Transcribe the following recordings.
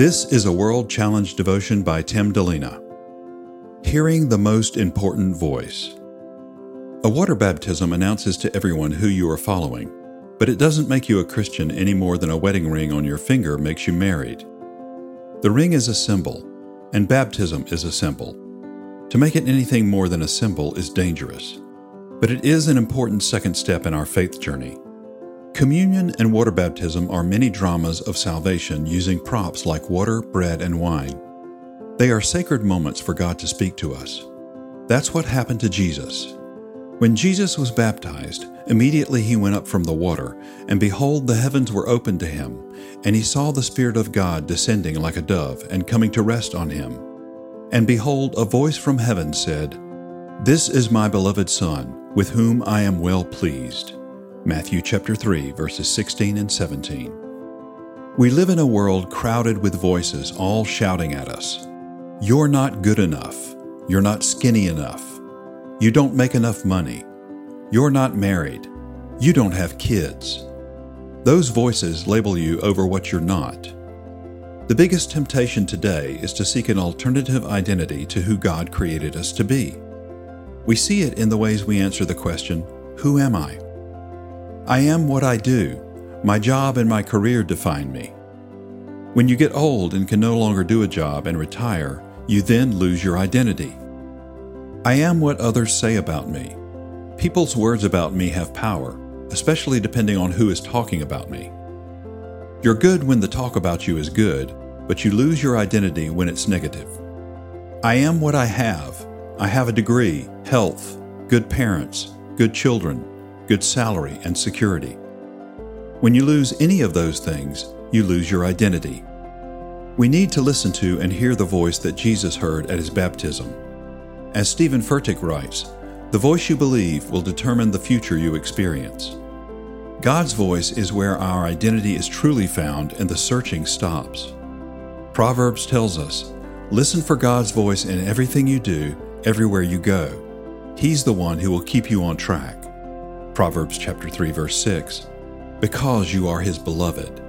This is a World Challenge devotion by Tim Dilena. Hearing the Most Important Voice. A water baptism announces to everyone who you are following, but it doesn't make you a Christian any more than a wedding ring on your finger makes you married. The ring is a symbol, and baptism is a symbol. To make it anything more than a symbol is dangerous, but it is an important second step in our faith journey. Communion and water baptism are many dramas of salvation using props like water, bread, and wine. They are sacred moments for God to speak to us. That's what happened to Jesus. When Jesus was baptized, immediately he went up from the water, and behold, the heavens were opened to him, and he saw the Spirit of God descending like a dove and coming to rest on him. And behold, a voice from heaven said, This is my beloved Son, with whom I am well pleased. Matthew chapter 3 verses 16 and 17. We live in a world crowded with voices all shouting at us. You're not good enough. You're not skinny enough. You don't make enough money. You're not married. You don't have kids. Those voices label you over what you're not. The biggest temptation today is to seek an alternative identity to who God created us to be. We see it in the ways we answer the question, Who am I? I am what I do. My job and my career define me. When you get old and can no longer do a job and retire, you then lose your identity. I am what others say about me. People's words about me have power, especially depending on who is talking about me. You're good when the talk about you is good, but you lose your identity when it's negative. I am what I have. I have a degree, health, good parents, good children, good salary, and security. When you lose any of those things, you lose your identity. We need to listen to and hear the voice that Jesus heard at his baptism. As Steven Furtick writes, the voice you believe will determine the future you experience. God's voice is where our identity is truly found and the searching stops. Proverbs tells us, Listen for God's voice in everything you do, everywhere you go. He's the one who will keep you on track. Proverbs chapter 3 verse 6, because you are his beloved.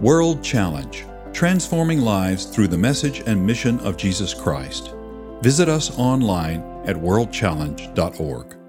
World Challenge: Transforming lives through the message and mission of Jesus Christ. Visit us online at worldchallenge.org.